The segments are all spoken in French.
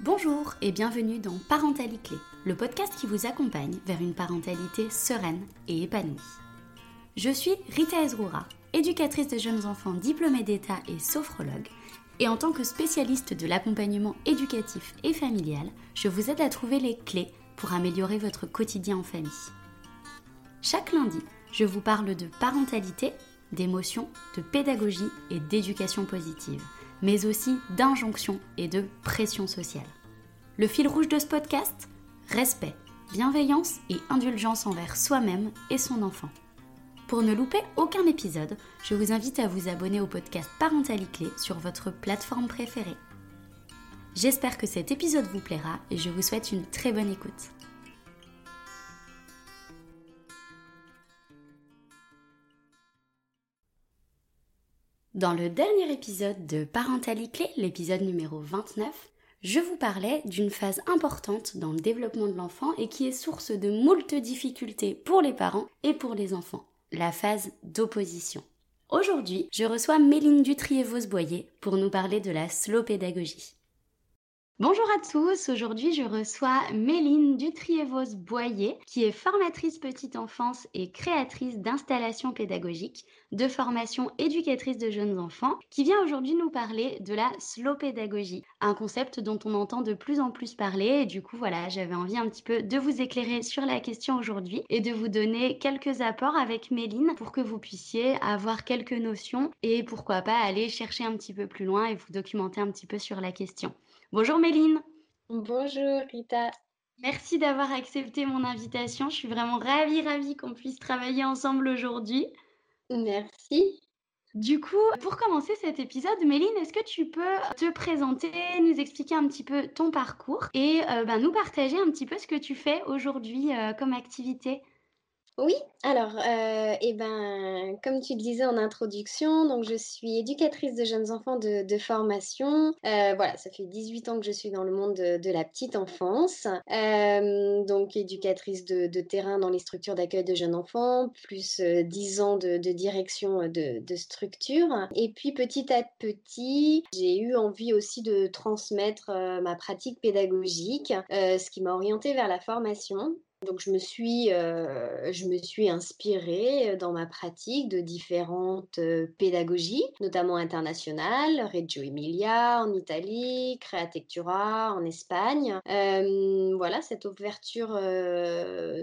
Bonjour et bienvenue dans Parentalité le podcast qui vous accompagne vers une parentalité sereine et épanouie. Je suis Rita Ezroura, éducatrice de jeunes enfants diplômée d'État et sophrologue, et en tant que spécialiste de l'accompagnement éducatif et familial, je vous aide à trouver les clés pour améliorer votre quotidien en famille. Chaque lundi, je vous parle de parentalité, d'émotion, de pédagogie et d'éducation positive, mais aussi d'injonction et de pression sociale. Le fil rouge de ce podcast Respect, bienveillance et indulgence envers soi-même et son enfant. Pour ne louper aucun épisode, je vous invite à vous abonner au podcast Parentalité sur votre plateforme préférée. J'espère que cet épisode vous plaira et je vous souhaite une très bonne écoute. Dans le dernier épisode de Parentalité, l'épisode numéro 29, je vous parlais d'une phase importante dans le développement de l'enfant et qui est source de moult difficultés pour les parents et pour les enfants, la phase d'opposition. Aujourd'hui, je reçois Méline Dutrier-Vosboyer pour nous parler de la slow pédagogie. Bonjour à tous, aujourd'hui je reçois Méline Dutrievos-Boyer qui est formatrice petite enfance et créatrice d'installations pédagogiques, de formation éducatrice de jeunes enfants, qui vient aujourd'hui nous parler de la slow pédagogie, un concept dont on entend de plus en plus parler et du coup voilà j'avais envie un petit peu de vous éclairer sur la question aujourd'hui et de vous donner quelques apports avec Méline pour que vous puissiez avoir quelques notions et pourquoi pas aller chercher un petit peu plus loin et vous documenter un petit peu sur la question. Bonjour Méline. Bonjour Rita. Merci d'avoir accepté mon invitation. Je suis vraiment ravie, ravie qu'on puisse travailler ensemble aujourd'hui. Merci. Du coup, pour commencer cet épisode, Méline, est-ce que tu peux te présenter, nous expliquer un petit peu ton parcours et euh, ben, nous partager un petit peu ce que tu fais aujourd'hui euh, comme activité? Oui, alors, euh, eh ben, comme tu le disais en introduction, donc je suis éducatrice de jeunes enfants de, formation. Euh, voilà, ça fait 18 ans que je suis dans le monde de, la petite enfance. Euh, donc, éducatrice de, terrain dans les structures d'accueil de jeunes enfants, plus 10 ans de, direction de, structure. Et puis, petit à petit, j'ai eu envie aussi de transmettre ma pratique pédagogique, ce qui m'a orientée vers la formation. Donc je me suis, euh, je me suis inspirée euh, dans ma pratique de différentes euh, pédagogies, notamment internationales, Reggio Emilia en Italie, Createctura en Espagne. voilà, cette ouverture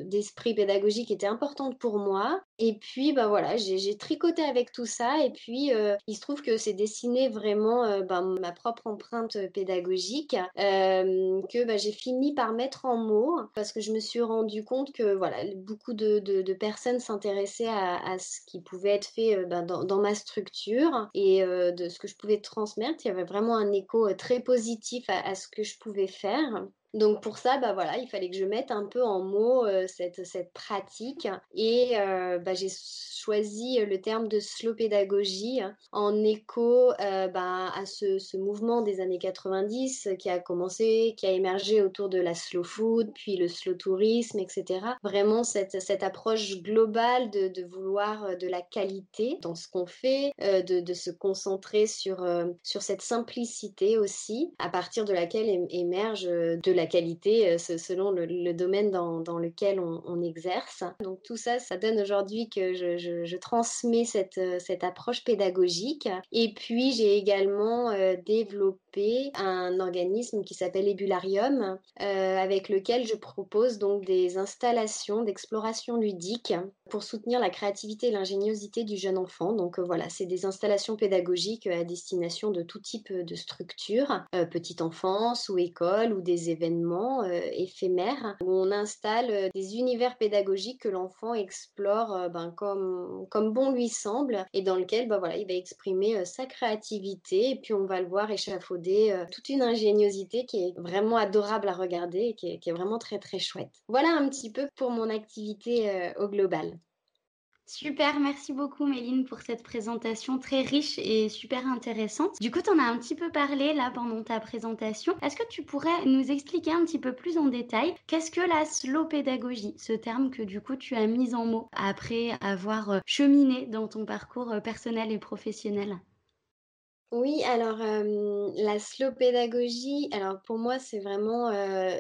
d'esprit pédagogique était importante pour moi. Et puis, bah voilà, j'ai tricoté avec tout ça. Et puis, il se trouve que c'est dessiné vraiment ben, ma propre empreinte pédagogique que bah, j'ai fini par mettre en mots parce que je me suis rendu compte que voilà, beaucoup de, personnes s'intéressaient à, ce qui pouvait être fait ben, dans, ma structure et de ce que je pouvais transmettre. Il y avait vraiment un écho très positif à ce que je pouvais faire. Donc pour ça, bah voilà, il fallait que je mette un peu en mots cette, cette pratique et bah, j'ai choisi le terme de slow pédagogie en écho bah, à ce, ce, mouvement des années 90 qui a commencé, qui a émergé autour de la slow food, puis le slow tourisme, etc. Vraiment cette, cette approche globale de, de, vouloir de la qualité dans ce qu'on fait, de, de, se concentrer sur, sur cette simplicité aussi, à partir de laquelle émerge de la la qualité euh, selon le, domaine dans, lequel on, exerce. Donc tout ça, ça donne aujourd'hui que je, transmets cette, euh, cette, approche pédagogique. Et puis j'ai également euh, développé un organisme qui s'appelle Ebularium, avec lequel je propose donc des installations d'exploration ludique pour soutenir la créativité et l'ingéniosité du jeune enfant. Donc voilà, c'est des installations pédagogiques à destination de tout type de structures, petite enfance ou école ou des événements euh, éphémère où on installe euh, des univers pédagogiques que l'enfant explore euh, ben, comme, comme bon lui semble et dans lequel ben, voilà, il va exprimer sa créativité et puis on va le voir échafauder toute une ingéniosité qui est vraiment adorable à regarder et qui est, qui est vraiment très très chouette. Voilà un petit peu pour mon activité au global. Super, merci beaucoup Méline pour cette présentation très riche et super intéressante. Du coup, tu en as un petit peu parlé là pendant ta présentation. Est-ce que tu pourrais nous expliquer un petit peu plus en détail qu'est-ce que la slow pédagogie, ce terme que du coup tu as mis en mots après avoir euh, cheminé dans ton parcours euh, personnel et professionnel? Oui, alors la slow pédagogie, alors pour moi c'est vraiment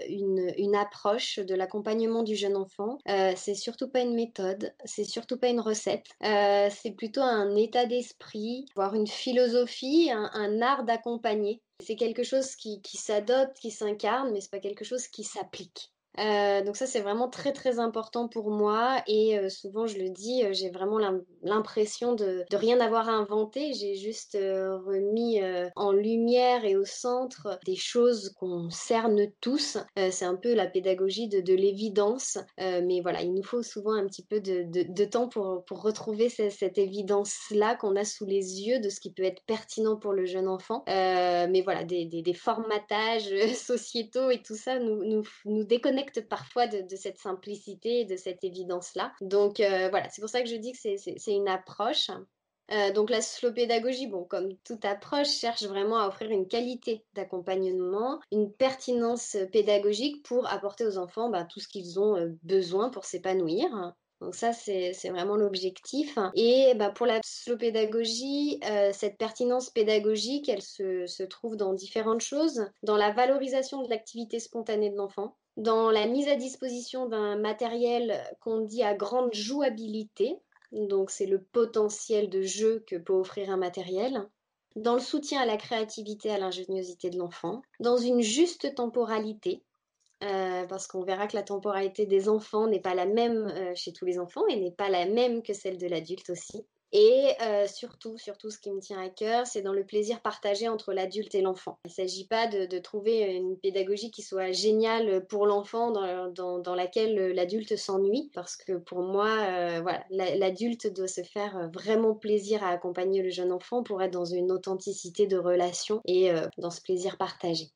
une, approche de l'accompagnement du jeune enfant. c'est surtout pas une méthode, c'est surtout pas une recette, c'est plutôt un état d'esprit, voire une philosophie, un, art d'accompagner. C'est quelque chose qui, qui s'adopte, qui s'incarne, mais c'est pas quelque chose qui s'applique. Euh, donc ça c'est vraiment très très important pour moi et euh, souvent je le dis, euh, j'ai vraiment l'impression de, de, rien avoir inventé, j'ai juste remis en lumière et au centre des choses qu'on cerne tous. c'est un peu la pédagogie de, de l'évidence, mais voilà, il nous faut souvent un petit peu de, de temps pour, pour retrouver cette, évidence-là qu'on a sous les yeux de ce qui peut être pertinent pour le jeune enfant. mais voilà, des, des, des formatages sociétaux et tout ça nous, nous, nous déconnectent parfois de, cette simplicité et de cette évidence-là. Donc euh, voilà, c'est pour ça que je dis que c'est une approche. Euh, donc la slow pédagogie, bon, comme toute approche, cherche vraiment à offrir une qualité d'accompagnement, une pertinence pédagogique pour apporter aux enfants bah, tout ce qu'ils ont euh, besoin pour s'épanouir. Donc ça, c'est vraiment l'objectif. Et bah, pour la slow pédagogie, cette pertinence pédagogique, elle se, trouve dans différentes choses. Dans la valorisation de l'activité spontanée de l'enfant, dans la mise à disposition d'un matériel qu'on dit à grande jouabilité, donc c'est le potentiel de jeu que peut offrir un matériel, dans le soutien à la créativité, à l'ingéniosité de l'enfant, dans une juste temporalité, euh, parce qu'on verra que la temporalité des enfants n'est pas la même euh, chez tous les enfants et n'est pas la même que celle de l'adulte aussi. Et euh, surtout, surtout, ce qui me tient à cœur, c'est dans le plaisir partagé entre l'adulte et l'enfant. Il ne s'agit pas de, trouver une pédagogie qui soit géniale pour l'enfant dans, laquelle l'adulte s'ennuie, parce que pour moi, euh, voilà, l'adulte doit se faire vraiment plaisir à accompagner le jeune enfant pour être dans une authenticité de relation et euh, dans ce plaisir partagé.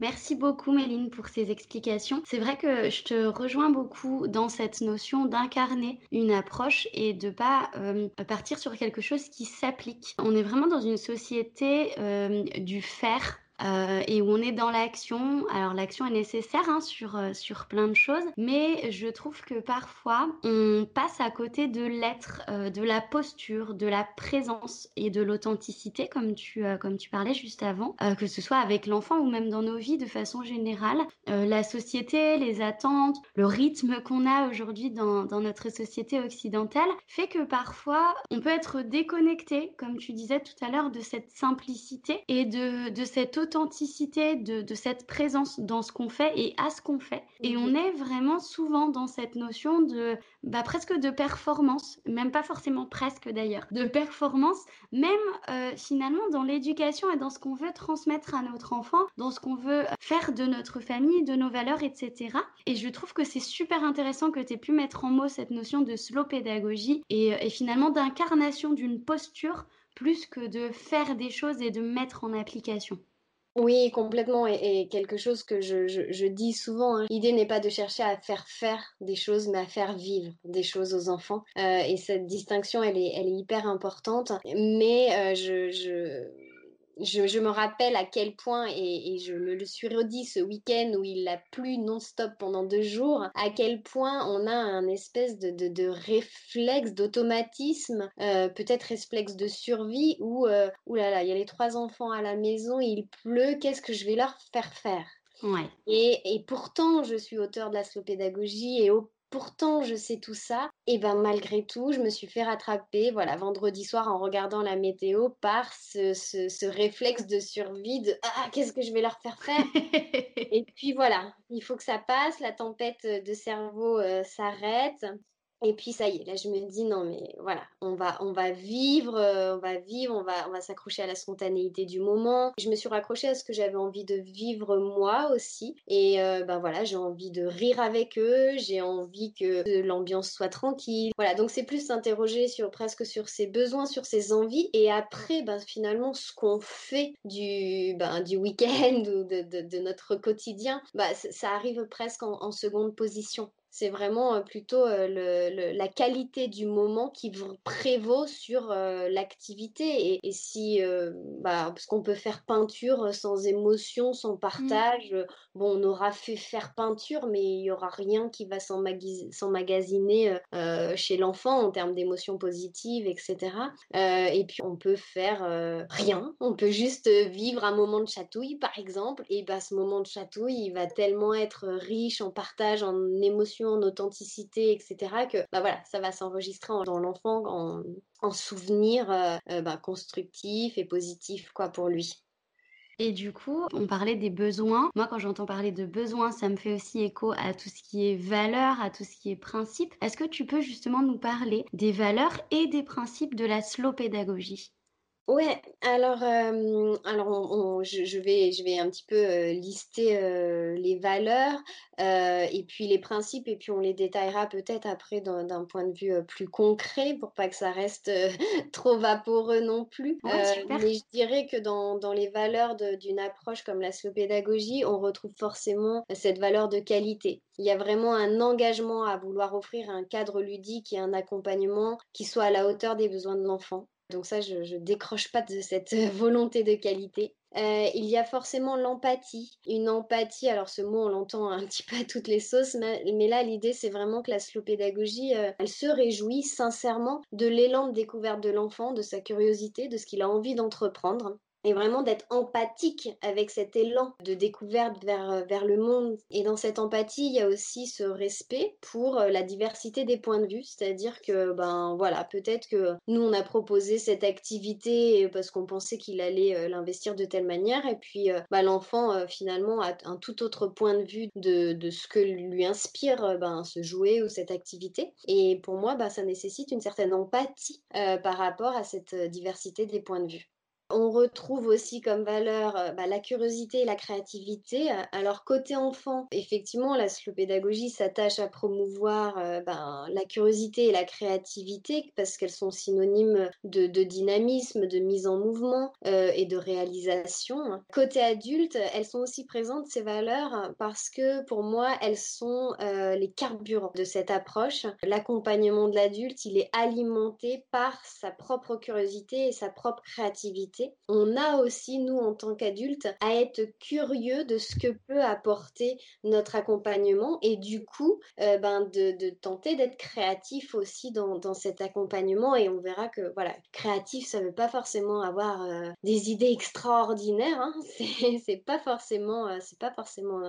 Merci beaucoup Méline pour ces explications. C'est vrai que je te rejoins beaucoup dans cette notion d'incarner une approche et de pas euh, partir sur quelque chose qui s'applique. On est vraiment dans une société euh, du faire euh, et où on est dans l'action. Alors l'action est nécessaire hein, sur, euh, sur plein de choses, mais je trouve que parfois on passe à côté de l'être, euh, de la posture, de la présence et de l'authenticité, comme tu, comme tu parlais juste avant, que ce soit avec l'enfant ou même dans nos vies de façon générale. la société, les attentes, le rythme qu'on a aujourd'hui dans, dans notre société occidentale fait que parfois on peut être déconnecté, comme tu disais tout à l'heure, de cette simplicité et de, de cette authenticité authenticité de, cette présence dans ce qu'on fait et à ce qu'on fait. Et on est vraiment souvent dans cette notion de bah, presque de performance, même pas forcément presque d'ailleurs, de performance, même euh, finalement dans l'éducation et dans ce qu'on veut transmettre à notre enfant, dans ce qu'on veut faire de notre famille, de nos valeurs, etc. Et je trouve que c'est super intéressant que tu aies pu mettre en mots cette notion de slow pédagogie et, et finalement d'incarnation d'une posture plus que de faire des choses et de mettre en application. Oui, complètement. Et, quelque chose que je, dis souvent, hein. l'idée n'est pas de chercher à faire faire des choses, mais à faire vivre des choses aux enfants. Euh, et cette distinction, elle est, elle est hyper importante. Mais euh, je je, me rappelle à quel point, et, je me le suis redit ce week-end où il a plu non-stop pendant deux jours, à quel point on a un espèce de, réflexe, d'automatisme, euh, peut-être réflexe de survie, où, euh, là, il y a les trois enfants à la maison, il pleut, qu'est-ce que je vais leur faire faire? Ouais. Et, et, pourtant, je suis auteur de la slow pédagogie et au pourtant je sais tout ça, et ben malgré tout, je me suis fait rattraper, voilà, vendredi soir en regardant la météo par ce, réflexe de survie de ah qu'est-ce que je vais leur faire faire? Et puis voilà, il faut que ça passe, la tempête de cerveau euh, s'arrête. Et puis ça y est, là je me dis non mais voilà, on va on va vivre, euh, on va vivre, on va on va s'accrocher à la spontanéité du moment. Je me suis raccrochée à ce que j'avais envie de vivre moi aussi et euh, ben voilà, j'ai envie de rire avec eux, j'ai envie que l'ambiance soit tranquille. Voilà, donc c'est plus s'interroger sur presque sur ses besoins, sur ses envies et après ben finalement ce qu'on fait du ben du week-end ou de, de, notre quotidien, ben, ça arrive presque en, en seconde position. C'est vraiment plutôt la qualité du moment qui prévaut sur l'activité. Et, si, bah, parce qu'on peut faire peinture sans émotion, sans mmh. partage, bon, on aura fait faire peinture, mais il n'y aura rien qui va s'emmagasiner chez l'enfant en termes d'émotions positives, etc. et puis on peut faire rien, on peut juste vivre un moment de chatouille, par exemple, et bah, ce moment de chatouille, il va tellement être riche en partage, en en authenticité, etc., que bah voilà, ça va s'enregistrer dans l'enfant en, en souvenir euh, euh, bah, constructif et positif quoi, pour lui. Et du coup, on parlait des besoins. Moi, quand j'entends parler de besoins, ça me fait aussi écho à tout ce qui est valeur, à tout ce qui est principe. Est-ce que tu peux justement nous parler des valeurs et des principes de la slow pédagogie? Ouais, alors, euh, alors je, vais, je vais un petit peu euh, lister euh, les valeurs et puis les principes, et puis on les détaillera peut-être après d'un point de vue plus concret pour pas que ça reste trop vaporeux non plus. mais je dirais que dans, dans les valeurs d'une approche comme la slow pédagogie, on retrouve forcément cette valeur de qualité. Il y a vraiment un engagement à vouloir offrir un cadre ludique et un accompagnement qui soit à la hauteur des besoins de l'enfant. Donc ça, je, décroche pas de cette volonté de qualité. Euh, il y a forcément l'empathie. Une empathie, alors ce mot on l'entend un petit peu à toutes les sauces, mais, là l'idée c'est vraiment que la slow pédagogie, euh, elle se réjouit sincèrement de l'élan de découverte de l'enfant, de sa curiosité, de ce qu'il a envie d'entreprendre et vraiment d'être empathique avec cet élan de découverte vers, euh, vers le monde. Et dans cette empathie, il y a aussi ce respect pour euh, la diversité des points de vue, c'est-à-dire que, ben voilà, peut-être que nous, on a proposé cette activité parce qu'on pensait qu'il allait euh, l'investir de telle manière, et puis ben, l'enfant, finalement, a un tout autre point de vue de, de ce que lui inspire ben, ce jouet ou cette activité. Et pour moi, ben, ça nécessite une certaine empathie par rapport à cette diversité des points de vue. On retrouve aussi comme valeur euh, bah, la curiosité et la créativité. Alors côté enfant, effectivement, la pédagogie s'attache à promouvoir euh, ben, la curiosité et la créativité parce qu'elles sont synonymes de, dynamisme, de mise en mouvement euh, et de réalisation. Côté adulte, elles sont aussi présentes, ces valeurs, parce que pour moi, elles sont les carburants de cette approche. L'accompagnement de l'adulte, il est alimenté par sa propre curiosité et sa propre créativité on a aussi, nous, en tant qu'adultes, à être curieux de ce que peut apporter notre accompagnement et du coup, euh, ben, de, tenter d'être créatif aussi dans, cet accompagnement. Et on verra que, voilà, créatif, ça ne veut pas forcément avoir euh, des idées extraordinaires. Hein. C'est pas forcément, euh, c'est pas forcément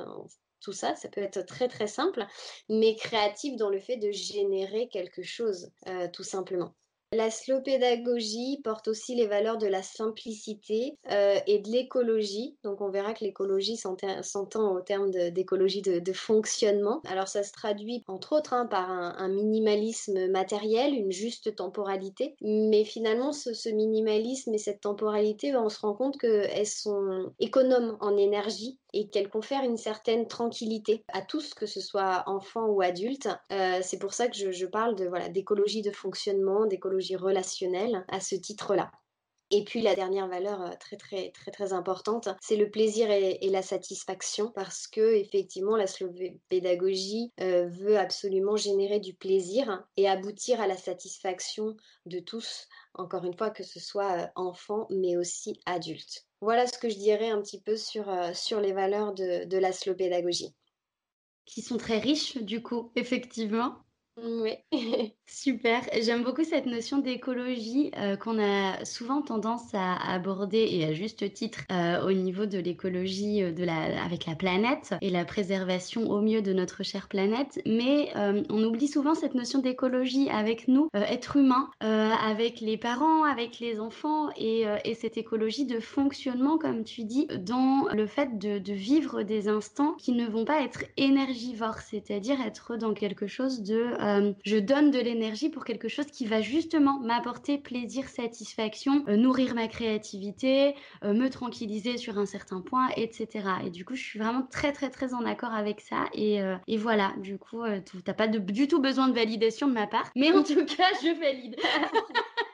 tout ça, ça peut être très très simple, mais créatif dans le fait de générer quelque chose, tout simplement. La slow pédagogie porte aussi les valeurs de la simplicité euh, et de l'écologie. Donc on verra que l'écologie s'entend au terme d'écologie de, fonctionnement. Alors ça se traduit entre autres hein, par un, minimalisme matériel, une juste temporalité. Mais finalement ce, minimalisme et cette temporalité, on se rend compte qu'elles sont économes en énergie et qu'elles confèrent une certaine tranquillité à tous, que ce soit enfants ou adultes. Euh, c'est pour ça que je, parle de voilà d'écologie de fonctionnement, d'écologie relationnelle à ce titre-là. Et puis la dernière valeur euh, très très très très importante, c'est le plaisir et, la satisfaction parce que effectivement la pédagogie euh, veut absolument générer du plaisir et aboutir à la satisfaction de tous, encore une fois que ce soit enfants mais aussi adultes. Voilà ce que je dirais un petit peu sur, sur les valeurs de, de la pédagogie. Qui sont très riches du coup, effectivement. Oui. Super. J'aime beaucoup cette notion d'écologie euh, qu'on a souvent tendance à aborder et à juste titre euh, au niveau de l'écologie euh, de la avec la planète et la préservation au mieux de notre chère planète. Mais on oublie souvent cette notion d'écologie avec nous, êtres humains, avec les parents, avec les enfants et, et, cette écologie de fonctionnement, comme tu dis, dans le fait de vivre des instants qui ne vont pas être énergivores, c'est-à-dire être dans quelque chose de euh, je donne de l'énergie pour quelque chose qui va justement m'apporter plaisir, satisfaction, euh, nourrir ma créativité, euh, me tranquilliser sur un certain point, etc. Et du coup, je suis vraiment très très très en accord avec ça. Et, et voilà, du coup, tu n'as pas du tout besoin de validation de ma part, mais en tout cas, je valide.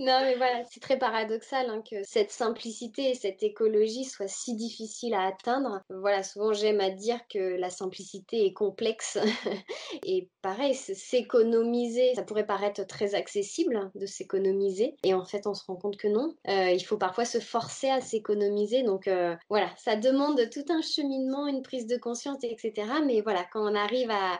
Non, mais voilà, c'est très paradoxal hein, que cette simplicité et cette écologie soient si difficiles à atteindre. Voilà, souvent j'aime à dire que la simplicité est complexe. et pareil, s'économiser, ça pourrait paraître très accessible hein, de s'économiser. Et en fait, on se rend compte que non. Euh, il faut parfois se forcer à s'économiser. Donc euh, voilà, ça demande tout un cheminement, une prise de conscience, etc. Mais voilà, quand on arrive à,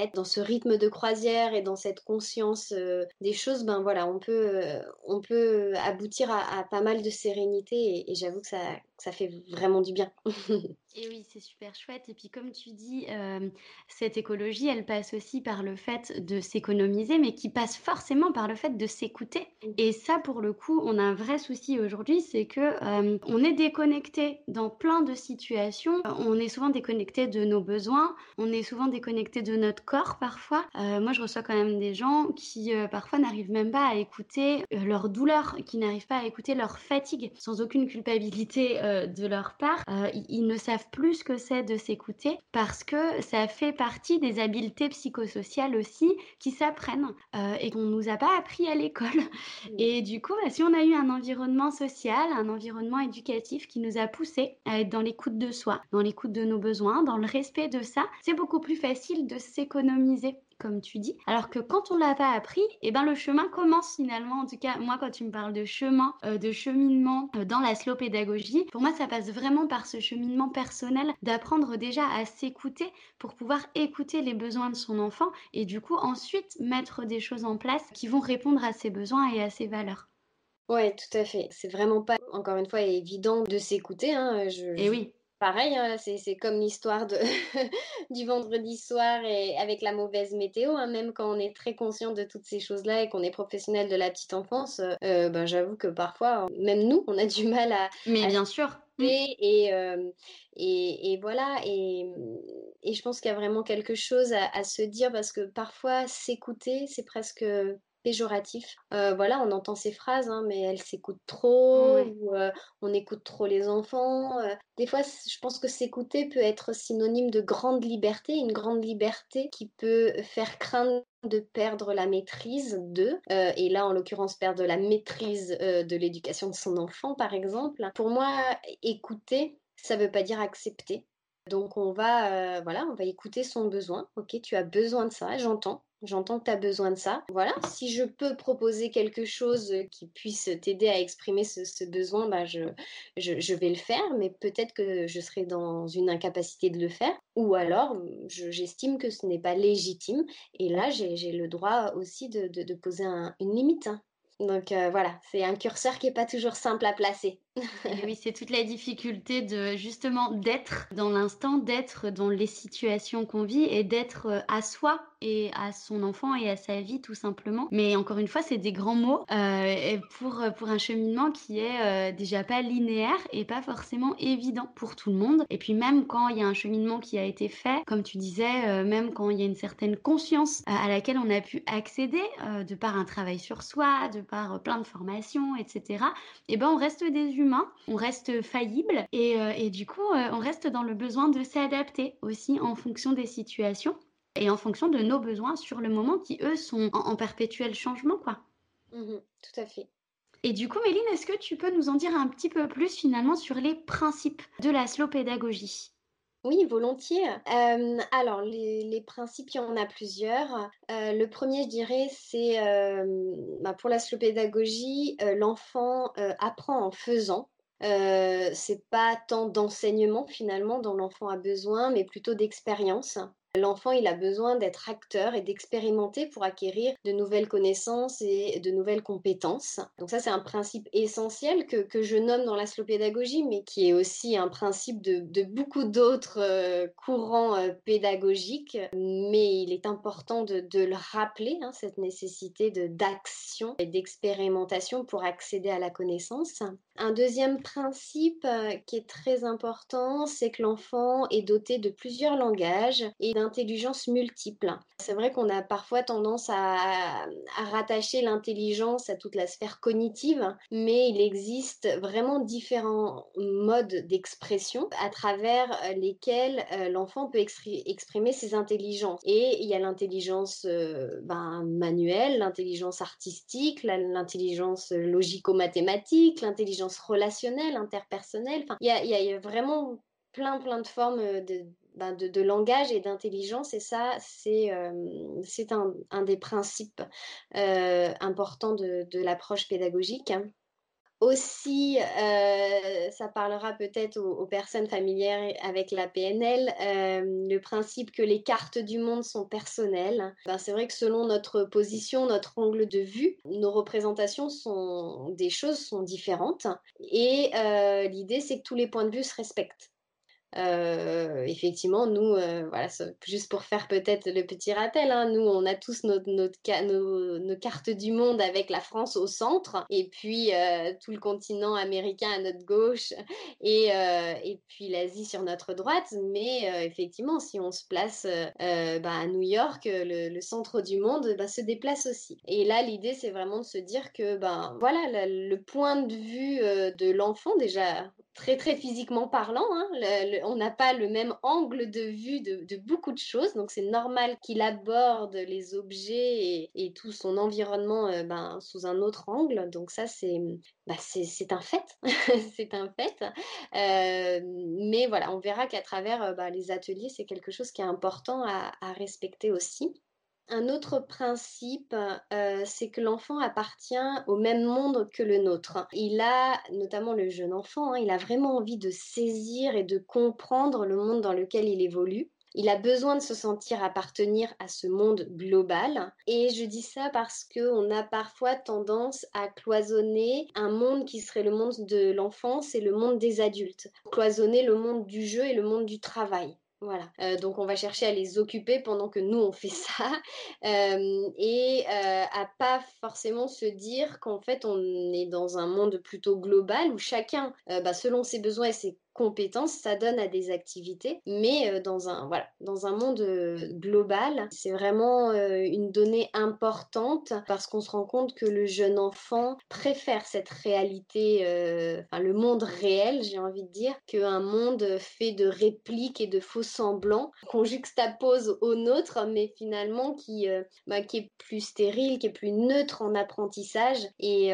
être dans ce rythme de croisière et dans cette conscience euh, des choses, ben voilà, on peut on peut aboutir à, pas mal de sérénité et, j'avoue que ça, ça fait vraiment du bien. Et oui, c'est super chouette. Et puis comme tu dis, euh, cette écologie, elle passe aussi par le fait de s'économiser, mais qui passe forcément par le fait de s'écouter. Et ça, pour le coup, on a un vrai souci aujourd'hui, c'est que euh, on est déconnecté dans plein de situations. On est souvent déconnecté de nos besoins, on est souvent déconnecté de notre corps parfois. Euh, moi, je reçois quand même des gens qui parfois n'arrivent même pas à écouter leur douleur, qui n'arrivent pas à écouter leur fatigue, sans aucune culpabilité de leur part. ils ne savent plus ce que c'est de s'écouter parce que ça fait partie des habiletés psychosociales aussi qui s'apprennent euh, et qu'on nous a pas appris à l'école. Et du coup, bah, si on a eu un environnement social, un environnement éducatif qui nous a poussé à être dans l'écoute de soi, dans l'écoute de nos besoins, dans le respect de ça, c'est beaucoup plus facile de s'économiser comme tu dis. Alors que quand on l'a pas appris, eh ben le chemin commence finalement. En tout cas, moi, quand tu me parles de chemin, euh, de cheminement euh, dans la slow pédagogie, pour moi, ça passe vraiment par ce cheminement personnel d'apprendre déjà à s'écouter pour pouvoir écouter les besoins de son enfant et du coup ensuite mettre des choses en place qui vont répondre à ses besoins et à ses valeurs. Ouais, tout à fait. C'est vraiment pas, encore une fois, évident de s'écouter. Hein. et oui pareil, hein, c'est comme l'histoire du vendredi soir et avec la mauvaise météo. Hein, même quand on est très conscient de toutes ces choses-là et qu'on est professionnel de la petite enfance, euh, ben, j'avoue que parfois, même nous, on a du mal à. Mais bien sûr. Et, euh, et, et, voilà, et, et je pense qu'il y a vraiment quelque chose à, à se dire parce que parfois s'écouter, c'est presque péjoratif. Euh, voilà, on entend ces phrases, hein, mais elles s'écoutent trop, ou, euh, on écoute trop les enfants. Euh. Des fois, je pense que s'écouter peut être synonyme de grande liberté, une grande liberté qui peut faire craindre de perdre la maîtrise de, et là en l'occurrence perdre la maîtrise de l'éducation de son enfant par exemple. Pour moi, écouter, ça ne veut pas dire accepter. Donc on va, voilà, on va écouter son besoin. Ok, tu as besoin de ça, j'entends. J'entends que tu as besoin de ça. Voilà, si je peux proposer quelque chose qui puisse t'aider à exprimer ce, besoin, bah je, je, vais le faire, mais peut-être que je serai dans une incapacité de le faire. Ou alors, j'estime que ce n'est pas légitime. Et là, j'ai le droit aussi de, de, poser une limite. Hein. Donc euh, voilà, c'est un curseur qui n'est pas toujours simple à placer. oui, c'est toute la difficulté de justement d'être dans l'instant, d'être dans les situations qu'on vit et d'être euh, à soi et à son enfant et à sa vie tout simplement. Mais encore une fois, c'est des grands mots euh, pour, pour un cheminement qui est déjà pas linéaire et pas forcément évident pour tout le monde. Et puis même quand il y a un cheminement qui a été fait, comme tu disais, même quand il y a une certaine conscience à laquelle on a pu accéder de par un travail sur soi, de par plein de formations, etc., et eh ben on reste des on reste faillible et, euh, et du coup euh, on reste dans le besoin de s'adapter aussi en fonction des situations et en fonction de nos besoins sur le moment qui eux sont en, perpétuel changement quoi. Mmh tout à fait. Et du coup, Méline, est-ce que tu peux nous en dire un petit peu plus finalement sur les principes de la slow pédagogie? Oui, volontiers. alors, les, principes, il y en a plusieurs. Euh, le premier, je dirais, c'est bah, pour la slow pédagogie, euh, l'enfant euh, apprend en faisant. c'est pas tant d'enseignement finalement dont l'enfant a besoin, mais plutôt d'expérience. L'enfant, il a besoin d'être acteur et d'expérimenter pour acquérir de nouvelles connaissances et de nouvelles compétences. Donc ça, c'est un principe essentiel que, que, je nomme dans la pédagogie, mais qui est aussi un principe de, beaucoup d'autres euh, courants euh, pédagogiques. Mais il est important de, de le rappeler, hein, cette nécessité d'action et d'expérimentation pour accéder à la connaissance. Un deuxième principe euh, qui est très important, c'est que l'enfant est doté de plusieurs langages et d'intelligence multiple. C'est vrai qu'on a parfois tendance à, rattacher l'intelligence à toute la sphère cognitive, mais il existe vraiment différents modes d'expression à travers lesquels euh, l'enfant peut exprimer ses intelligences. Et il y a l'intelligence euh, ben, manuelle, l'intelligence artistique, l'intelligence logico-mathématique, l'intelligence relationnelle, interpersonnelle. Enfin, il y a vraiment plein, plein de formes euh, ben, de, langage et d'intelligence. Et ça, c'est euh, un, des principes euh, importants de l'approche pédagogique. Aussi, ça parlera peut-être aux, personnes familières avec la PNL, le principe que les cartes du monde sont personnelles. Ben, c'est vrai que selon notre position, notre angle de vue, nos représentations sont des choses sont différentes. Et l'idée, c'est que tous les points de vue se respectent. Euh, effectivement, nous, euh, voilà, juste pour faire peut-être le petit rappel, hein, nous, on a tous notre, notre, nos, cartes du monde avec la France au centre, et puis euh, tout le continent américain à notre gauche, et, et puis l'Asie sur notre droite. Mais effectivement, si on se place bah, à New York, le, centre du monde bah, se déplace aussi. Et là, l'idée, c'est vraiment de se dire que, ben, voilà, le point de vue de l'enfant, déjà, très très physiquement parlant. Hein, on n'a pas le même angle de vue de, beaucoup de choses, donc c'est normal qu'il aborde les objets et, tout son environnement euh, ben, sous un autre angle. Donc ça c'est bah, un fait. Euh, mais voilà, on verra qu'à travers euh, bah, les ateliers, c'est quelque chose qui est important à respecter aussi. Un autre principe, euh, c'est que l'enfant appartient au même monde que le nôtre. Il a, notamment le jeune enfant, hein, il a vraiment envie de saisir et de comprendre le monde dans lequel il évolue. Il a besoin de se sentir appartenir à ce monde global. Et je dis ça parce qu'on a parfois tendance à cloisonner un monde qui serait le monde de l'enfance et le monde des adultes. Cloisonner le monde du jeu et le monde du travail. Voilà, euh, donc on va chercher à les occuper pendant que nous on fait ça. Euh, et euh, à pas forcément se dire qu'en fait on est dans un monde plutôt global où chacun, bah, selon ses besoins et ses compétences ça donne à des activités. Mais euh, dans, un, voilà, dans un monde euh, global, c'est vraiment euh, une donnée importante parce qu'on se rend compte que le jeune enfant préfère cette réalité, enfin, le monde réel, j'ai envie de dire, qu'un monde fait de répliques et de faux semblants qu'on juxtapose au nôtre, mais finalement qui, bah, qui est plus stérile, qui est plus neutre en apprentissage. Et,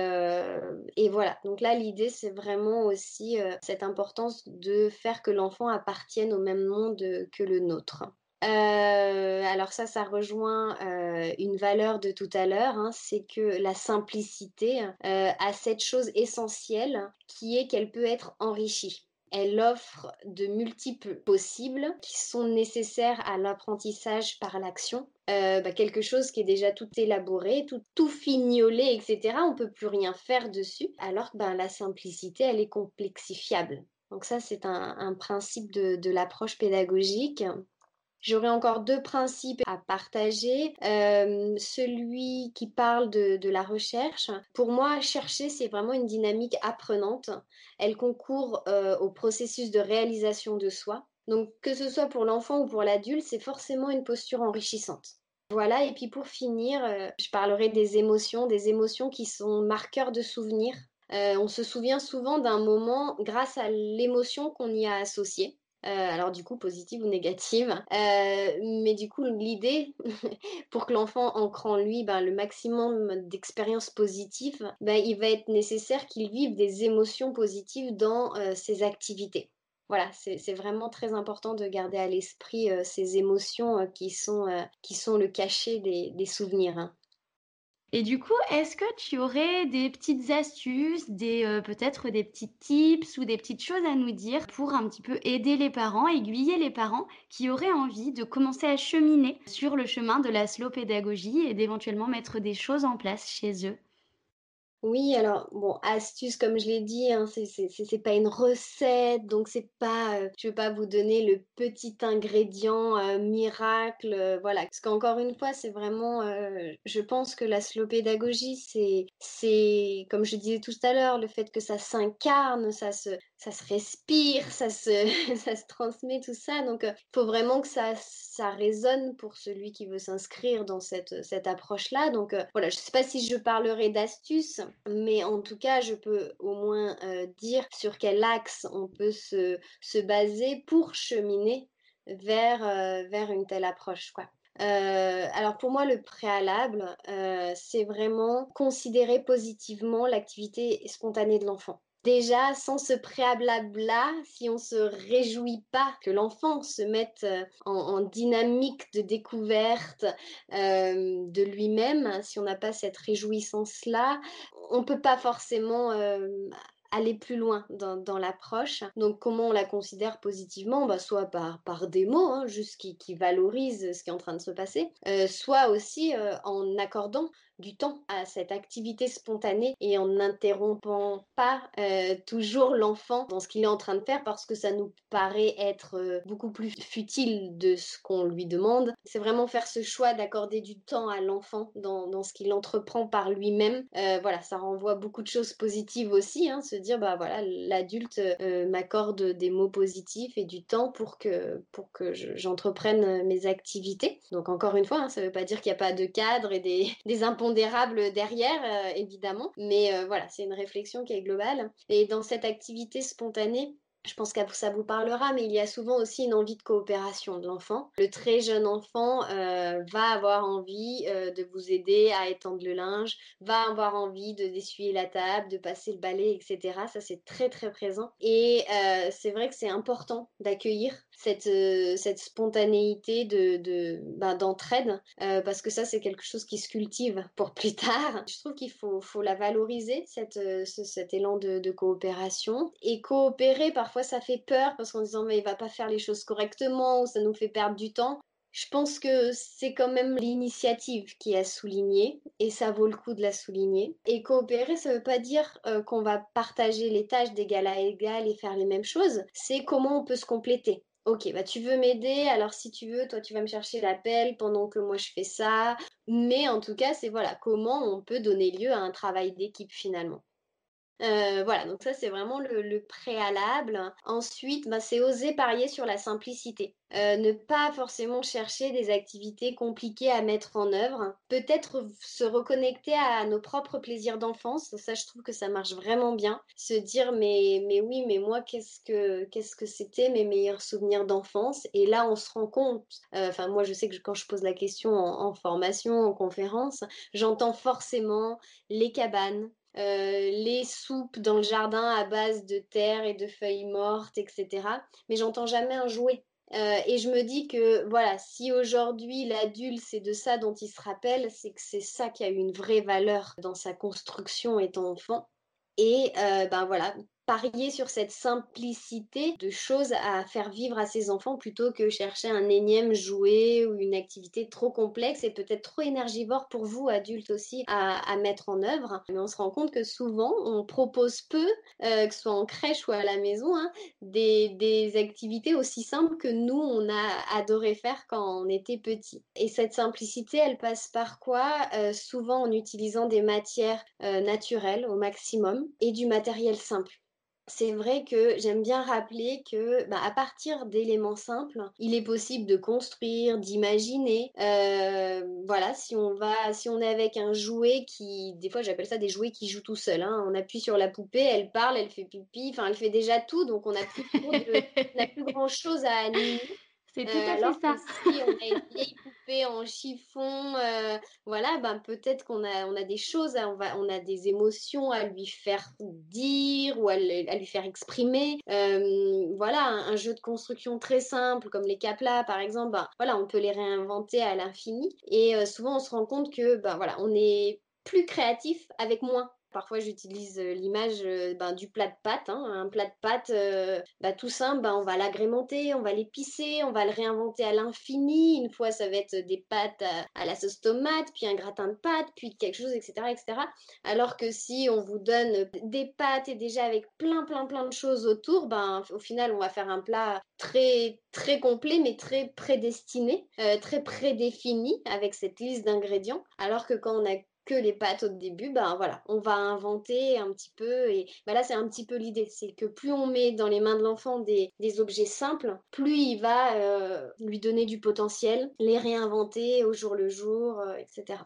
et voilà, donc là, l'idée, c'est vraiment aussi cette importance de faire que l'enfant appartienne au même monde que le nôtre. Euh, alors ça, ça rejoint euh, une valeur de tout à l'heure, hein, c'est que la simplicité euh, a cette chose essentielle qui est qu'elle peut être enrichie. Elle offre de multiples possibles qui sont nécessaires à l'apprentissage par l'action. Bah, quelque chose qui est déjà tout élaboré, tout, tout fignolé, etc. On peut plus rien faire dessus. Alors que ben, la simplicité, elle est complexifiable. Donc ça, c'est un, principe de, l'approche pédagogique. J'aurais encore deux principes à partager. Euh, celui qui parle de, la recherche. Pour moi, chercher, c'est vraiment une dynamique apprenante. Elle concourt euh, au processus de réalisation de soi. Donc, que ce soit pour l'enfant ou pour l'adulte, c'est forcément une posture enrichissante. Voilà, et puis pour finir, euh, je parlerai des émotions, des émotions qui sont marqueurs de souvenirs euh, on se souvient souvent d'un moment grâce à l'émotion qu'on y a associée. Euh, alors du coup positive ou négative. Euh, mais du coup l'idée pour que l'enfant ancre en lui ben, le maximum d'expériences positives, ben, il va être nécessaire qu'il vive des émotions positives dans ses activités. Voilà, c'est vraiment très important de garder à l'esprit ces émotions qui, sont, qui sont le cachet des, souvenirs. Hein. Et du coup, est-ce que tu aurais des petites astuces, des euh, peut-être des petits tips ou des petites choses à nous dire pour un petit peu aider les parents, aiguiller les parents qui auraient envie de commencer à cheminer sur le chemin de la slow pédagogie et d'éventuellement mettre des choses en place chez eux? Oui, alors bon, astuce comme je l'ai dit, hein, c'est pas une recette, donc c'est pas, euh, je veux pas vous donner le petit ingrédient euh, miracle, euh, voilà. Parce qu'encore une fois, c'est vraiment, je pense que la slow pédagogie, c'est comme je disais tout à l'heure, le fait que ça s'incarne, ça se, ça se respire, ça se, ça se transmet, tout ça. Donc, il faut vraiment que ça, ça résonne pour celui qui veut s'inscrire dans cette, cette approche-là. Donc, voilà, je ne sais pas si je parlerai d'astuces, mais en tout cas, je peux au moins dire sur quel axe on peut se, se baser pour cheminer vers, vers une telle approche. Quoi. Euh, alors pour moi, le préalable, euh, c'est vraiment considérer positivement l'activité spontanée de l'enfant. Déjà, sans ce préalable-là, si on se réjouit pas que l'enfant se mette euh, en, dynamique de découverte de lui-même, si on n'a pas cette réjouissance-là, on peut pas forcément aller plus loin dans, l'approche. Donc comment on la considère positivement? Bah, Soit par, par des mots, hein, juste qui, valorisent ce qui est en train de se passer, euh, soit aussi euh, en accordant du temps à cette activité spontanée et en n'interrompant pas euh, toujours l'enfant dans ce qu'il est en train de faire parce que ça nous paraît être beaucoup plus futile de ce qu'on lui demande. C'est vraiment faire ce choix d'accorder du temps à l'enfant dans, dans, ce qu'il entreprend par lui-même. voilà, ça renvoie beaucoup de choses positives aussi, hein, dire bah voilà l'adulte euh, m'accorde des mots positifs et du temps pour que pour que j'entreprenne mes activités donc encore une fois hein, ça ne veut pas dire qu'il n'y a pas de cadre et des, des impondérables derrière euh, évidemment mais euh, voilà c'est une réflexion qui est globale et dans cette activité spontanée je pense que ça vous parlera, mais il y a souvent aussi une envie de coopération de l'enfant. Le très jeune enfant euh, va avoir envie de vous aider à étendre le linge, va avoir envie de d'essuyer la table, de passer le balai, etc. Ça, c'est très très présent. Et c'est vrai que c'est important d'accueillir cette, cette spontanéité de, ben, d'entraide, parce que ça, c'est quelque chose qui se cultive pour plus tard. Je trouve qu'il faut, la valoriser, cette, cet élan de, coopération. Et coopérer, parfois, ça fait peur parce qu'en disant mais il va pas faire les choses correctement ou ça nous fait perdre du temps. Je pense que c'est quand même l'initiative qui est à et ça vaut le coup de la souligner. Et coopérer, ça veut pas dire euh, qu'on va partager les tâches d'égal à égal et faire les mêmes choses. C'est comment on peut se compléter. Ok, bah tu veux m'aider, alors si tu veux, toi tu vas me chercher l'appel pendant que moi je fais ça. Mais en tout cas, c'est voilà comment on peut donner lieu à un travail d'équipe finalement. Euh, voilà, donc ça c'est vraiment le, préalable. Ensuite, bah, c'est oser parier sur la simplicité. Euh, ne pas forcément chercher des activités compliquées à mettre en œuvre. Peut-être se reconnecter à nos propres plaisirs d'enfance. Ça, je trouve que ça marche vraiment bien. Se dire mais mais oui, mais moi qu'est-ce que qu'est-ce que c'était mes meilleurs souvenirs d'enfance? Et là, on se rend compte. Euh, enfin, moi, je sais que quand je pose la question en formation, en conférence, j'entends forcément les cabanes, euh, les soupes dans le jardin à base de terre et de feuilles mortes, etc. Mais j'entends jamais un jouet. Euh, et je me dis que voilà, si aujourd'hui l'adulte c'est de ça dont il se rappelle, c'est que c'est ça qui a une vraie valeur dans sa construction étant enfant. Et euh, ben voilà, parier sur cette simplicité de choses à faire vivre à ses enfants plutôt que chercher un énième jouet ou une activité trop complexe et peut-être trop énergivore pour vous, adultes aussi, à, mettre en œuvre. Mais on se rend compte que souvent, on propose peu, euh, que ce soit en crèche ou à la maison, hein, des, activités aussi simples que nous, on a adoré faire quand on était petit. Et cette simplicité, elle passe par quoi? Euh, Souvent en utilisant des matières euh, naturelles au maximum et du matériel simple c'est vrai que j'aime bien rappeler que bah, à partir d'éléments simples, il est possible de construire, d'imaginer. Euh, voilà, si on va, si on est avec un jouet qui, des fois j'appelle ça des jouets qui jouent tout seul. Hein. On appuie sur la poupée, elle parle, elle fait pipi, enfin elle fait déjà tout, donc on n'a plus, plus grand chose à animer. C'est tout à euh, fait ça. Si on a une vieille poupée en chiffon, euh, voilà, ben peut-être qu'on a, on a des choses, on, va, on a des émotions à lui faire dire ou à, lui faire exprimer. Euh, voilà, un, jeu de construction très simple comme les caplas par exemple, ben, voilà, on peut les réinventer à l'infini. Et souvent on se rend compte que ben, voilà, on est plus créatif avec moins. Parfois, j'utilise euh, l'image euh, ben, du plat de pâtes. Hein. Un plat de pâtes, euh, ben, tout simple, ben, on va l'agrémenter, on va l'épicer, on va le réinventer à l'infini. Une fois, ça va être des pâtes à, la sauce tomate, puis un gratin de pâtes, puis quelque chose, etc., etc. Alors que si on vous donne des pâtes et déjà avec plein, plein, plein de choses autour, ben, au final, on va faire un plat très, très complet, mais très prédestiné, très prédéfini avec cette liste d'ingrédients. Alors que quand on a que les pâtes au début, ben voilà, on va inventer un petit peu. Et ben là, c'est un petit peu l'idée, c'est que plus on met dans les mains de l'enfant des, objets simples, plus il va euh, lui donner du potentiel, les réinventer au jour le jour, euh, etc.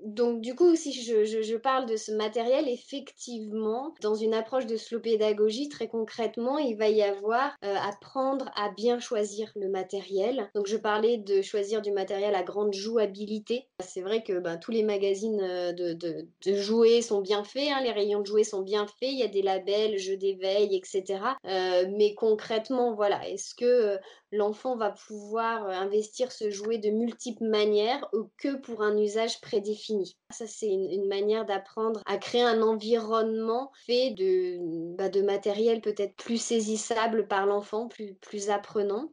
Donc du coup, si je, parle de ce matériel, effectivement, dans une approche de slow pédagogie, très concrètement, il va y avoir euh, apprendre à bien choisir le matériel. Donc je parlais de choisir du matériel à grande jouabilité. C'est vrai que ben, tous les magazines euh, de, jouets sont bien faits, hein, les rayons de jouets sont bien faits, il y a des labels, jeux d'éveil, etc. Euh, mais concrètement, voilà, est-ce que l'enfant va pouvoir investir ce jouet de multiples manières ou que pour un usage prédéfini? Ça, c'est une, manière d'apprendre à créer un environnement fait de, bah, de matériel peut-être plus saisissable par l'enfant, plus, plus apprenant.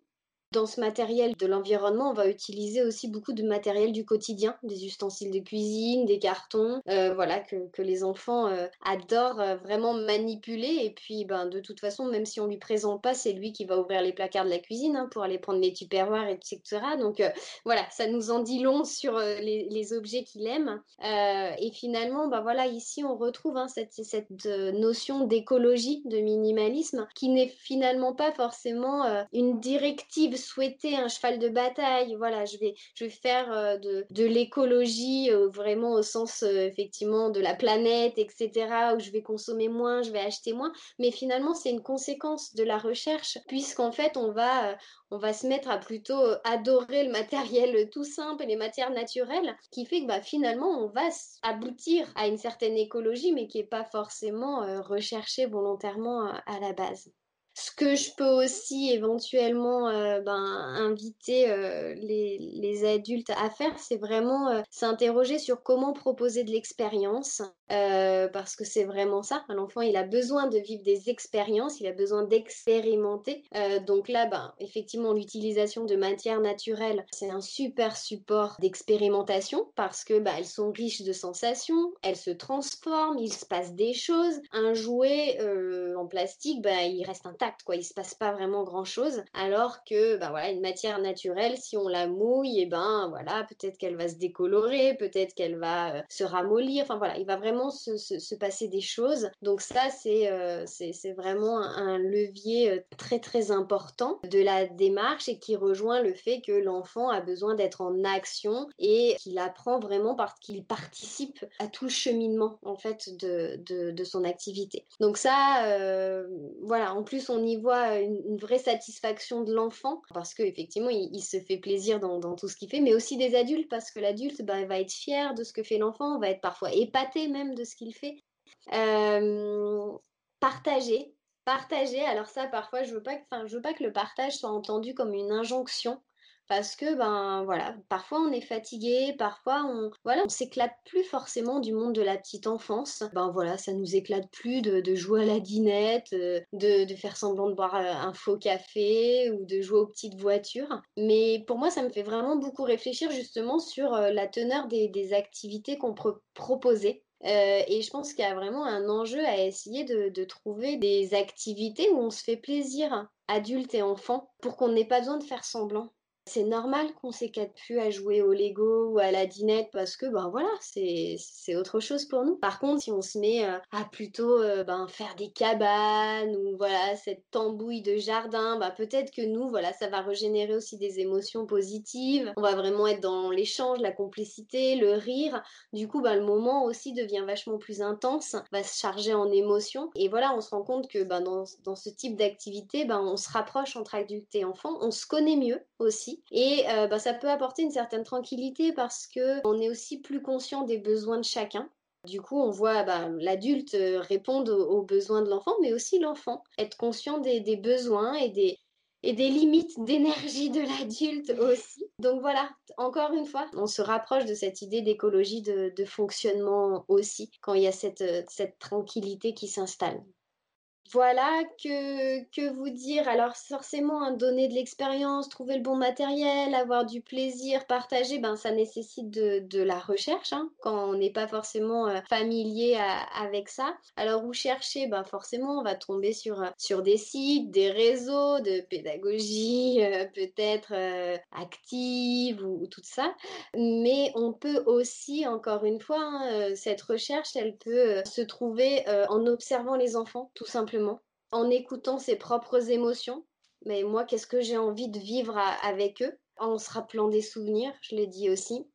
Dans ce matériel de l'environnement, on va utiliser aussi beaucoup de matériel du quotidien, des ustensiles de cuisine, des cartons, euh, voilà, que, les enfants euh, adorent euh, vraiment manipuler. Et puis, ben, de toute façon, même si on lui présente pas, c'est lui qui va ouvrir les placards de la cuisine hein, pour aller prendre les tupperwares, etc. Donc, voilà, ça nous en dit long sur les, les, objets qu'il aime. et finalement, ben, voilà, ici, on retrouve hein, cette, cette notion d'écologie, de minimalisme, qui n'est finalement pas forcément une directive souhaiter un cheval de bataille. Voilà, je vais, je vais faire euh, de, de l'écologie euh, vraiment au sens euh, effectivement de la planète, etc. Où je vais consommer moins, je vais acheter moins. Mais finalement, c'est une conséquence de la recherche, puisqu'en fait, on va, on va se mettre à plutôt adorer le matériel tout simple et les matières naturelles, qui fait que bah, finalement, on va aboutir à une certaine écologie, mais qui n'est pas forcément recherchée volontairement à la base. Ce que je peux aussi éventuellement euh, ben, inviter euh, les, adultes à faire, c'est vraiment euh, s'interroger sur comment proposer de l'expérience, parce que c'est vraiment ça. L'enfant, il a besoin de vivre des expériences, il a besoin d'expérimenter. donc là, ben, effectivement, l'utilisation de matières naturelles, c'est un super support d'expérimentation, parce que ben, elles sont riches de sensations, elles se transforment, il se passe des choses. Un jouet en plastique, ben, il reste intact quoi. Il se passe pas vraiment grand chose. Alors que, ben voilà, une matière naturelle, si on la mouille, et eh ben voilà, peut-être qu'elle va se décolorer, peut-être qu'elle va euh, se ramollir. Enfin voilà, il va vraiment se, passer des choses. Donc ça, c'est euh, vraiment un, levier euh, très très important de la démarche et qui rejoint le fait que l'enfant a besoin d'être en action et qu'il apprend vraiment parce qu'il participe à tout le cheminement en fait de, de, son activité. Donc ça, voilà, en plus on y voit une, vraie satisfaction de l'enfant parce qu'effectivement, il, il, se fait plaisir dans, tout ce qu'il fait, mais aussi des adultes parce que l'adulte bah, va être fier de ce que fait l'enfant, va être parfois épaté même de ce qu'il fait. Euh, partager, partager. Alors ça, parfois, je veux pas, enfin, je veux pas que le partage soit entendu comme une injonction parce que ben voilà, parfois on est fatigué, parfois on voilà, on s'éclate plus forcément du monde de la petite enfance. Ben voilà, ça nous éclate plus de, jouer à la dinette, euh, de, faire semblant de boire euh, un faux café ou de jouer aux petites voitures. Mais pour moi, ça me fait vraiment beaucoup réfléchir justement sur euh, la teneur des, activités qu'on peut proposer et je pense qu'il y a vraiment un enjeu à essayer de, de, trouver des activités où on se fait plaisir, adultes et enfants, pour qu'on n'ait pas besoin de faire semblant. C'est normal qu'on s'éclate plus à jouer au Lego ou à la dinette parce que ben voilà, c'est autre chose pour nous. Par contre, si on se met euh, à plutôt euh, ben, faire des cabanes ou voilà, cette tambouille de jardin, ben, peut-être que nous, voilà, ça va régénérer aussi des émotions positives. On va vraiment être dans l'échange, la complicité, le rire. Du coup, ben, le moment aussi devient vachement plus intense, va se charger en émotions. Et voilà, on se rend compte que ben, dans, dans ce type d'activité, ben, on se rapproche entre adultes et enfants, on se connaît mieux aussi et euh, bah, ça peut apporter une certaine tranquillité parce qu'on est aussi plus conscient des besoins de chacun. Du coup, on voit bah, l'adulte euh, répondre aux, besoins de l'enfant, mais aussi l'enfant, être conscient des, besoins et des, limites d'énergie de l'adulte aussi. Donc voilà, encore une fois, on se rapproche de cette idée d'écologie de, fonctionnement aussi, quand il y a cette, cette tranquillité qui s'installe. Voilà, que, que vous dire? Alors forcément, hein, donner de l'expérience, trouver le bon matériel, avoir du plaisir, partager, ben, ça nécessite de, de la recherche, hein, quand on n'est pas forcément euh, familier avec ça. Alors où chercher? Ben, forcément, on va tomber sur, euh, sur des sites, des réseaux de pédagogie, euh, peut-être active ou, tout ça. Mais on peut aussi, encore une fois, hein, cette recherche, elle peut se trouver en observant les enfants, tout simplement en écoutant ses propres émotions. Mais moi, qu'est-ce que j'ai envie de vivre avec eux? En se rappelant des souvenirs, je l'ai dit aussi.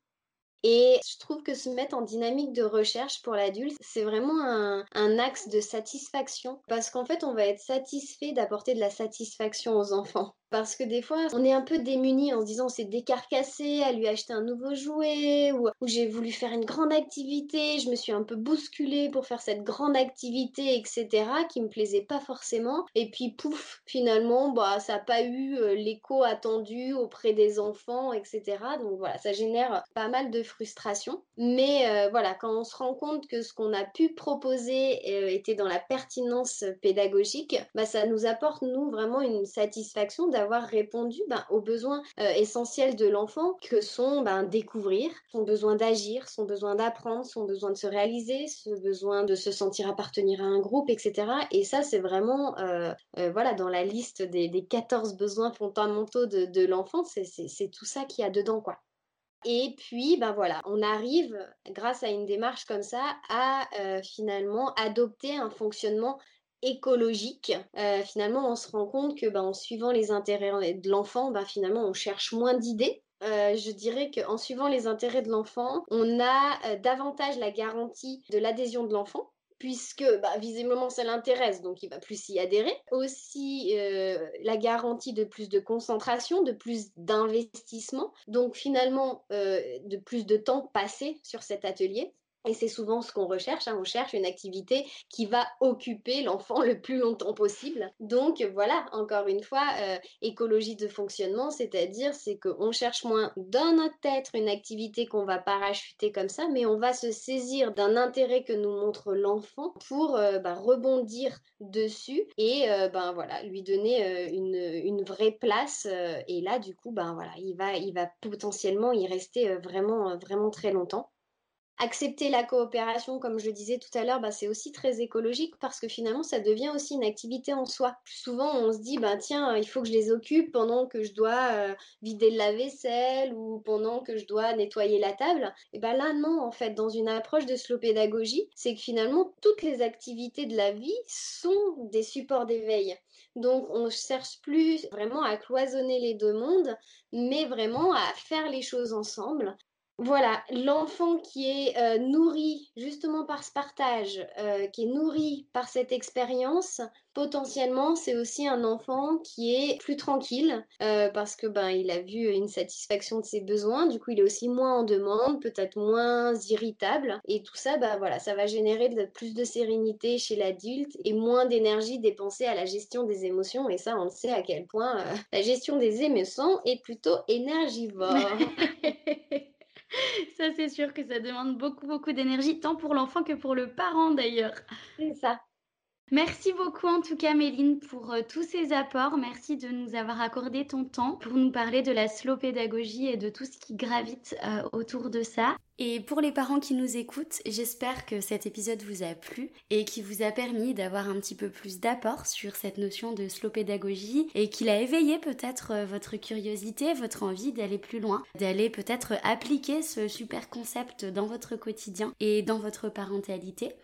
Et je trouve que se mettre en dynamique de recherche pour l'adulte, c'est vraiment un, axe de satisfaction. Parce qu'en fait, on va être satisfait d'apporter de la satisfaction aux enfants. Parce que des fois, on est un peu démuni en se disant c'est décarcassé à lui acheter un nouveau jouet ou, j'ai voulu faire une grande activité, je me suis un peu bousculée pour faire cette grande activité, etc., qui me plaisait pas forcément. Et puis pouf, finalement, bah, ça n'a pas eu euh, l'écho attendu auprès des enfants, etc. Donc voilà, ça génère pas mal de frustration. Mais euh, voilà, quand on se rend compte que ce qu'on a pu proposer euh, était dans la pertinence pédagogique, bah, ça nous apporte, nous, vraiment une satisfaction avoir répondu ben, aux besoins euh, essentiels de l'enfant que sont ben, découvrir, son besoin d'agir, son besoin d'apprendre, son besoin de se réaliser, ce besoin de se sentir appartenir à un groupe, etc. Et ça, c'est vraiment, euh, euh, voilà, dans la liste des, des 14 besoins fondamentaux de, de l'enfant, c'est tout ça qu'il y a dedans, quoi. Et puis, ben voilà, on arrive, grâce à une démarche comme ça, à finalement adopter un fonctionnement écologique, euh, finalement, on se rend compte que ben, en suivant les intérêts de l'enfant, finalement, on cherche moins d'idées. Euh, je dirais qu'en suivant les intérêts de l'enfant, on a euh, davantage la garantie de l'adhésion de l'enfant puisque bah, visiblement ça l'intéresse, donc il va plus y adhérer. Aussi la garantie de plus de concentration, de plus d'investissement, donc finalement de plus de temps passé sur cet atelier. Et c'est souvent ce qu'on recherche. Hein. On cherche une activité qui va occuper l'enfant le plus longtemps possible. Donc voilà, encore une fois, euh, écologie de fonctionnement, c'est-à-dire c'est qu'on cherche moins dans notre tête une activité qu'on va parachuter comme ça, mais on va se saisir d'un intérêt que nous montre l'enfant pour euh, bah, rebondir dessus et euh, ben voilà, lui donner une, une, vraie place. et là, du coup, ben voilà, il va, il va potentiellement y rester vraiment, vraiment très longtemps accepter la coopération, comme je disais tout à l'heure, bah, c'est aussi très écologique parce que finalement, ça devient aussi une activité en soi. souvent, on se dit, bah, tiens, il faut que je les occupe pendant que je dois euh, vider la vaisselle ou pendant que je dois nettoyer la table. Et bien là, non, en fait, dans une approche de slow pédagogie, c'est que finalement, toutes les activités de la vie sont des supports d'éveil. Donc, on cherche plus vraiment à cloisonner les deux mondes, mais vraiment à faire les choses ensemble, voilà, l'enfant qui est euh, nourri justement par ce partage, euh, qui est nourri par cette expérience, potentiellement c'est aussi un enfant qui est plus tranquille euh, parce que ben il a vu une satisfaction de ses besoins, du coup il est aussi moins en demande, peut-être moins irritable. Et tout ça ben voilà, ça va générer plus de sérénité chez l'adulte et moins d'énergie dépensée à la gestion des émotions. Et ça on sait à quel point la gestion des émotions est plutôt énergivore. ça, c'est sûr que ça demande beaucoup, beaucoup d'énergie, tant pour l'enfant que pour le parent d'ailleurs. C'est ça. Merci beaucoup en tout cas Méline pour euh, tous ces apports. Merci de nous avoir accordé ton temps pour nous parler de la slow pédagogie et de tout ce qui gravite euh, autour de ça. Et pour les parents qui nous écoutent, j'espère que cet épisode vous a plu et qui vous a permis d'avoir un petit peu plus d'apport sur cette notion de slow pédagogie et qu'il a éveillé peut-être euh, votre curiosité, votre envie d'aller plus loin, d'aller peut-être appliquer ce super concept dans votre quotidien et dans votre parentalité.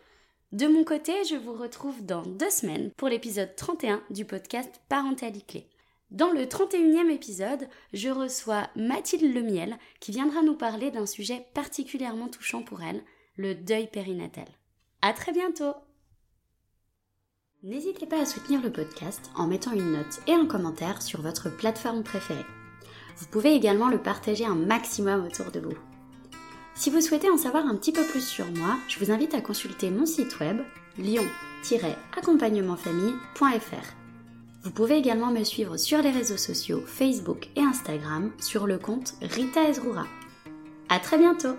De mon côté, je vous retrouve dans deux semaines pour l'épisode 31 du podcast Parentalité Dans le 31e épisode, je reçois Mathilde Lemiel qui viendra nous parler d'un sujet particulièrement touchant pour elle, le deuil périnatal. À très bientôt! N'hésitez pas à soutenir le podcast en mettant une note et un commentaire sur votre plateforme préférée. Vous pouvez également le partager un maximum autour de vous. Si vous souhaitez en savoir un petit peu plus sur moi, je vous invite à consulter mon site web lion-accompagnementfamille.fr. Vous pouvez également me suivre sur les réseaux sociaux Facebook et Instagram sur le compte Rita Ezrura. À très bientôt!